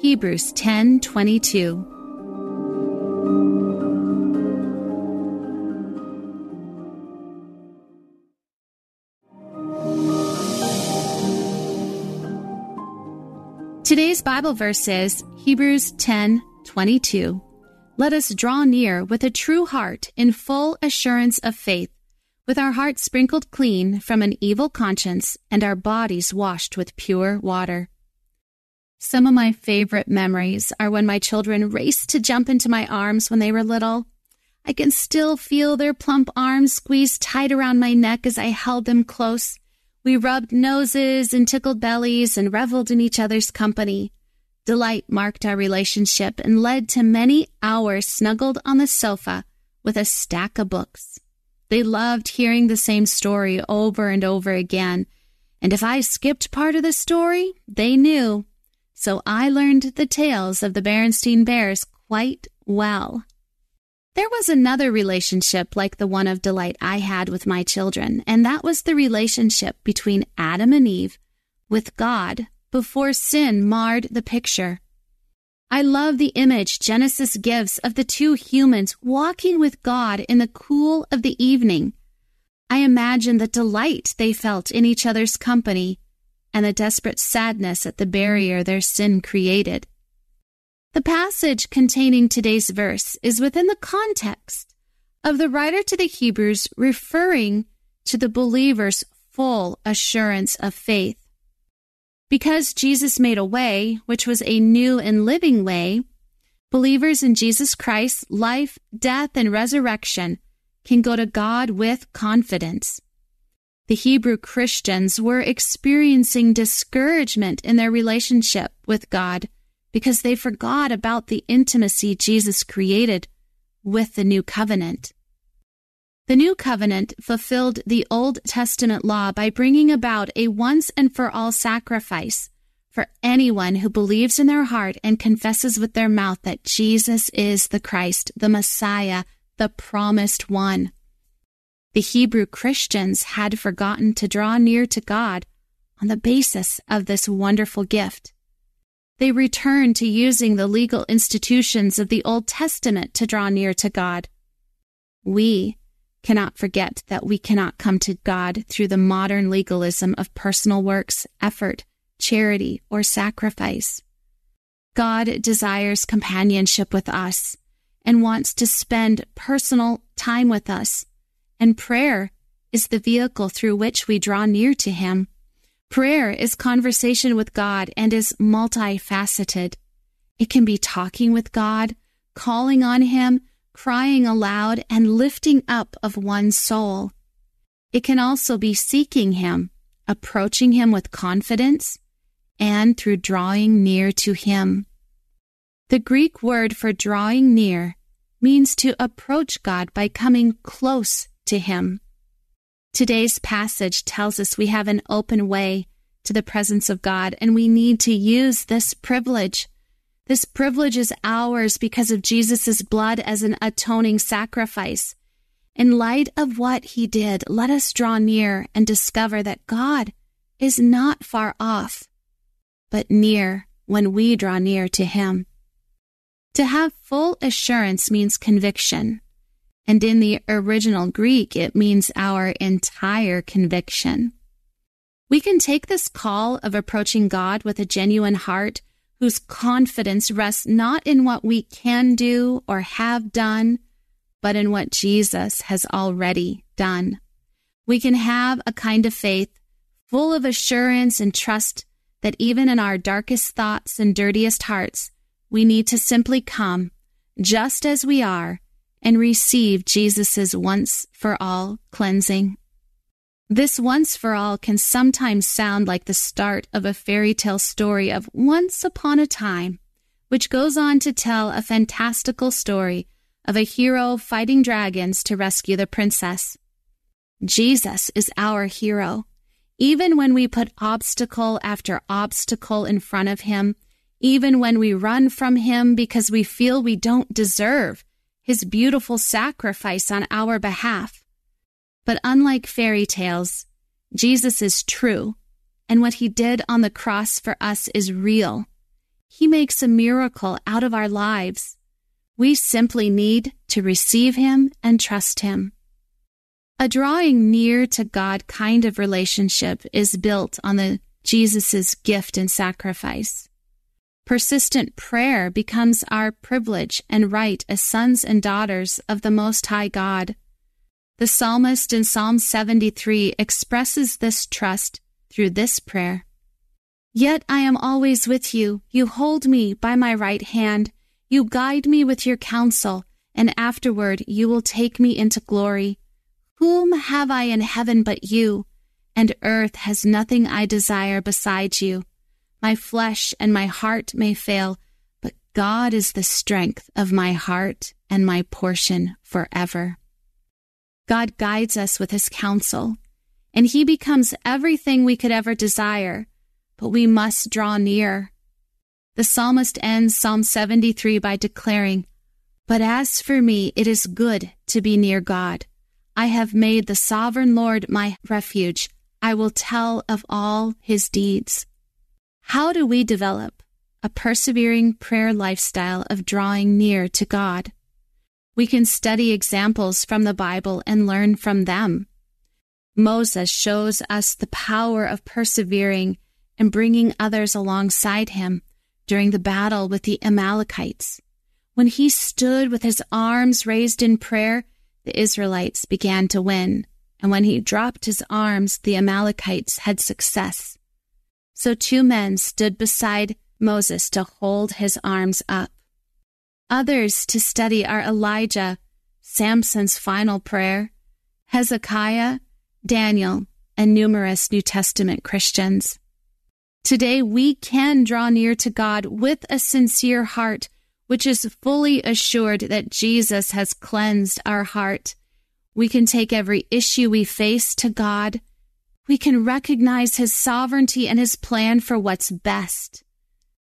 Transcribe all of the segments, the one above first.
Hebrews 10:22. Today's Bible verse is Hebrews 10:22. Let us draw near with a true heart in full assurance of faith, with our hearts sprinkled clean from an evil conscience and our bodies washed with pure water. Some of my favorite memories are when my children raced to jump into my arms when they were little. I can still feel their plump arms squeezed tight around my neck as I held them close. We rubbed noses and tickled bellies and reveled in each other's company. Delight marked our relationship and led to many hours snuggled on the sofa with a stack of books. They loved hearing the same story over and over again, and if I skipped part of the story, they knew so I learned the tales of the Berenstein Bears quite well. There was another relationship like the one of delight I had with my children, and that was the relationship between Adam and Eve with God before sin marred the picture. I love the image Genesis gives of the two humans walking with God in the cool of the evening. I imagine the delight they felt in each other's company and the desperate sadness at the barrier their sin created. The passage containing today's verse is within the context of the writer to the Hebrews referring to the believer's full assurance of faith. Because Jesus made a way, which was a new and living way, believers in Jesus Christ's life, death, and resurrection can go to God with confidence. The Hebrew Christians were experiencing discouragement in their relationship with God because they forgot about the intimacy Jesus created with the new covenant. The new covenant fulfilled the Old Testament law by bringing about a once and for all sacrifice for anyone who believes in their heart and confesses with their mouth that Jesus is the Christ, the Messiah, the promised one. The Hebrew Christians had forgotten to draw near to God on the basis of this wonderful gift. They returned to using the legal institutions of the Old Testament to draw near to God. We cannot forget that we cannot come to God through the modern legalism of personal works, effort, charity, or sacrifice. God desires companionship with us and wants to spend personal time with us and prayer is the vehicle through which we draw near to Him. Prayer is conversation with God and is multifaceted. It can be talking with God, calling on Him, crying aloud, and lifting up of one's soul. It can also be seeking Him, approaching Him with confidence, and through drawing near to Him. The Greek word for drawing near means to approach God by coming close to Him. Today's passage tells us we have an open way to the presence of God, and we need to use this privilege. This privilege is ours because of Jesus' blood as an atoning sacrifice. In light of what he did, let us draw near and discover that God is not far off, but near when we draw near to him. To have full assurance means conviction. And in the original Greek, it means our entire conviction. We can take this call of approaching God with a genuine heart whose confidence rests not in what we can do or have done, but in what Jesus has already done. We can have a kind of faith full of assurance and trust that even in our darkest thoughts and dirtiest hearts, we need to simply come just as we are and receive Jesus' once for all cleansing. This once for all can sometimes sound like the start of a fairy tale story of once upon a time which goes on to tell a fantastical story of a hero fighting dragons to rescue the princess. Jesus is our hero. Even when we put obstacle after obstacle in front of him, even when we run from him because we feel we don't deserve his beautiful sacrifice on our behalf. But unlike fairy tales, Jesus is true, and what he did on the cross for us is real. He makes a miracle out of our lives. We simply need to receive him and trust him. A drawing near to God kind of relationship is built on the Jesus' gift and sacrifice. Persistent prayer becomes our privilege and right as sons and daughters of the Most High God. The psalmist in Psalm 73 expresses this trust through this prayer. Yet I am always with you. You hold me by my right hand. You guide me with your counsel, and afterward you will take me into glory. Whom have I in heaven but you? And earth has nothing I desire besides you. My flesh and my heart may fail, but God is the strength of my heart and my portion forever. God guides us with his counsel, and he becomes everything we could ever desire, but we must draw near. The psalmist ends Psalm 73 by declaring, But as for me, it is good to be near God. I have made the sovereign Lord my refuge. I will tell of all his deeds. How do we develop a persevering prayer lifestyle of drawing near to God? We can study examples from the Bible and learn from them. Moses shows us the power of persevering and bringing others alongside him during the battle with the Amalekites. When he stood with his arms raised in prayer, the Israelites began to win, and when he dropped his arms, the Amalekites had success. So two men stood beside Moses to hold his arms up. Others to study are Elijah, Samson's final prayer, Hezekiah, Daniel, and numerous New Testament Christians. Today we can draw near to God with a sincere heart which is fully assured that Jesus has cleansed our heart. We can take every issue we face to God. We can recognize His sovereignty and His plan for what's best.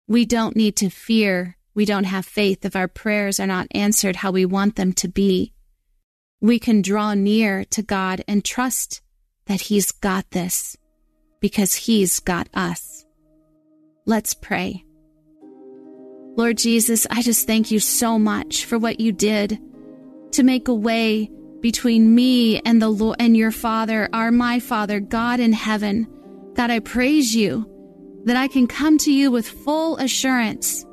We don't need to fear. We don't have faith if our prayers are not answered how we want them to be. We can draw near to God and trust that He's got this because He's got us. Let's pray. Lord Jesus, I just thank you so much for what you did to make a way between me and the Lord and your Father, our my Father, God in heaven. God, I praise you that I can come to you with full assurance,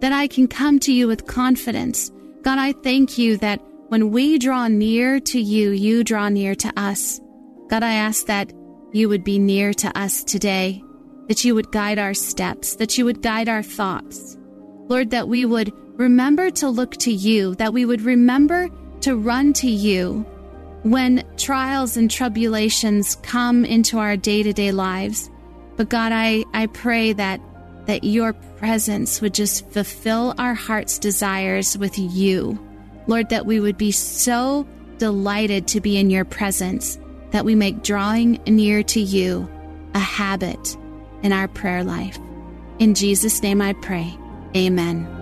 that I can come to you with confidence. God, I thank you that when we draw near to you, you draw near to us. God, I ask that you would be near to us today, that you would guide our steps, that you would guide our thoughts. Lord, that we would remember to look to you, that we would remember to run to you when trials and tribulations come into our day to day lives. But God, I, I pray that, that your presence would just fulfill our heart's desires with you. Lord, that we would be so delighted to be in your presence that we make drawing near to you a habit in our prayer life. In Jesus' name I pray. Amen.